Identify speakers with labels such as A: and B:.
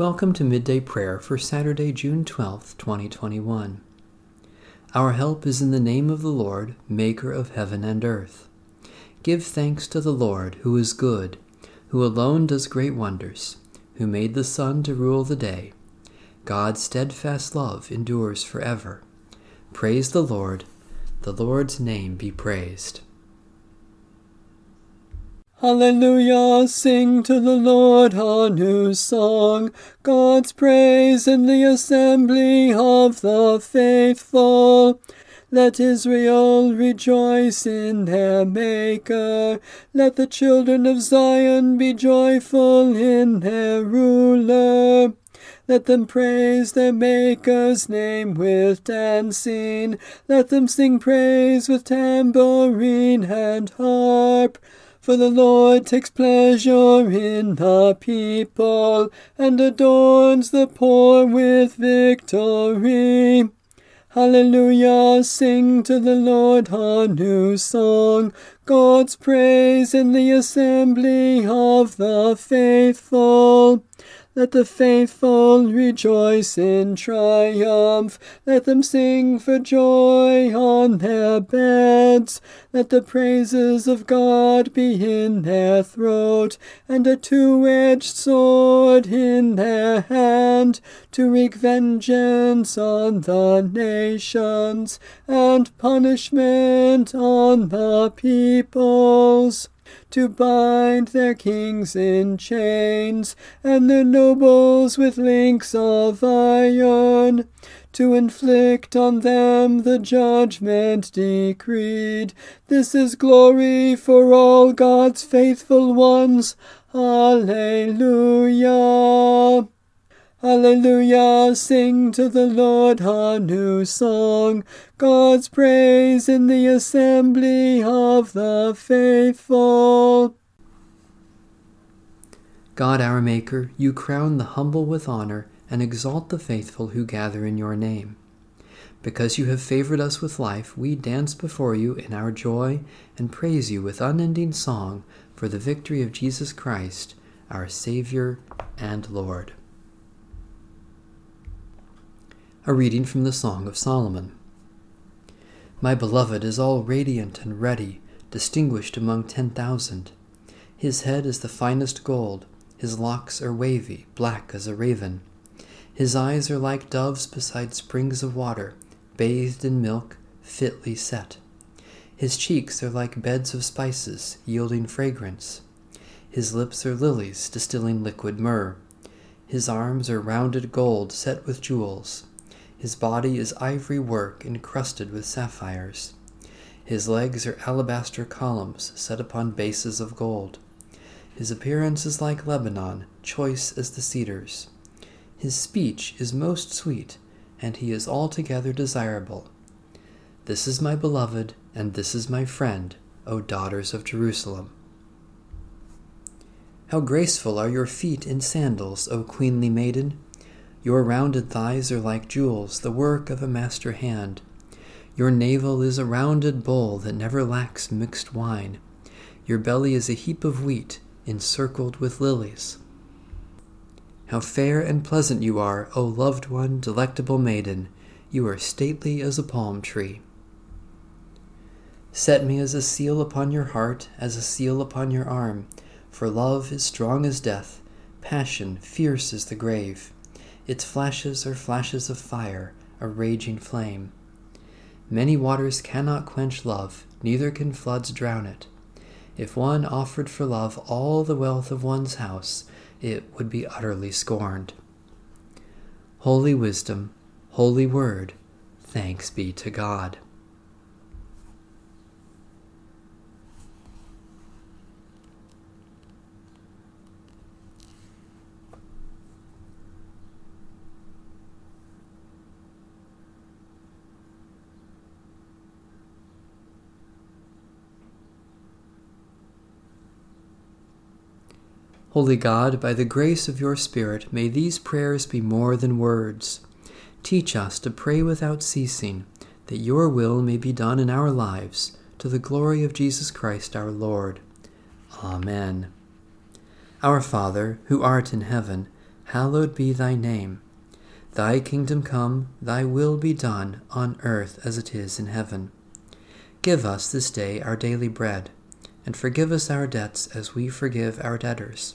A: Welcome to Midday Prayer for Saturday, June 12th, 2021. Our help is in the name of the Lord, Maker of heaven and earth. Give thanks to the Lord, who is good, who alone does great wonders, who made the sun to rule the day. God's steadfast love endures forever. Praise the Lord. The Lord's name be praised.
B: Hallelujah, sing to the Lord a new song, God's praise in the assembly of the faithful. Let Israel rejoice in their Maker. Let the children of Zion be joyful in their ruler. Let them praise their Maker's name with dancing. Let them sing praise with tambourine and harp. For the Lord takes pleasure in the people, and adorns the poor with victory. Hallelujah, sing to the Lord a new song, God's praise in the assembly of the faithful. Let the faithful rejoice in triumph. Let them sing for joy on their beds. Let the praises of God be in their throat, and a two edged sword in their hand, to wreak vengeance on the nations, and punishment on the peoples to bind their kings in chains, and their nobles with links of iron, to inflict on them the judgment decreed. This is glory for all God's faithful ones. Alleluia. Alleluia, sing to the Lord a new song, God's praise in the assembly of the faithful.
A: God our Maker, you crown the humble with honor and exalt the faithful who gather in your name. Because you have favored us with life, we dance before you in our joy and praise you with unending song for the victory of Jesus Christ, our Savior and Lord. A reading from the Song of Solomon. My beloved is all radiant and ready, distinguished among ten thousand. His head is the finest gold, his locks are wavy, black as a raven. His eyes are like doves beside springs of water, bathed in milk, fitly set. His cheeks are like beds of spices, yielding fragrance. His lips are lilies, distilling liquid myrrh. His arms are rounded gold set with jewels. His body is ivory work encrusted with sapphires. His legs are alabaster columns set upon bases of gold. His appearance is like Lebanon, choice as the cedars. His speech is most sweet, and he is altogether desirable. This is my beloved, and this is my friend, O daughters of Jerusalem. How graceful are your feet in sandals, O queenly maiden! Your rounded thighs are like jewels, the work of a master hand. Your navel is a rounded bowl that never lacks mixed wine. Your belly is a heap of wheat, encircled with lilies. How fair and pleasant you are, O loved one, delectable maiden! You are stately as a palm tree. Set me as a seal upon your heart, as a seal upon your arm, for love is strong as death, passion fierce as the grave. Its flashes are flashes of fire, a raging flame. Many waters cannot quench love, neither can floods drown it. If one offered for love all the wealth of one's house, it would be utterly scorned. Holy wisdom, holy word, thanks be to God. Holy God, by the grace of your Spirit, may these prayers be more than words. Teach us to pray without ceasing, that your will may be done in our lives, to the glory of Jesus Christ our Lord. Amen. Our Father, who art in heaven, hallowed be thy name. Thy kingdom come, thy will be done, on earth as it is in heaven. Give us this day our daily bread, and forgive us our debts as we forgive our debtors.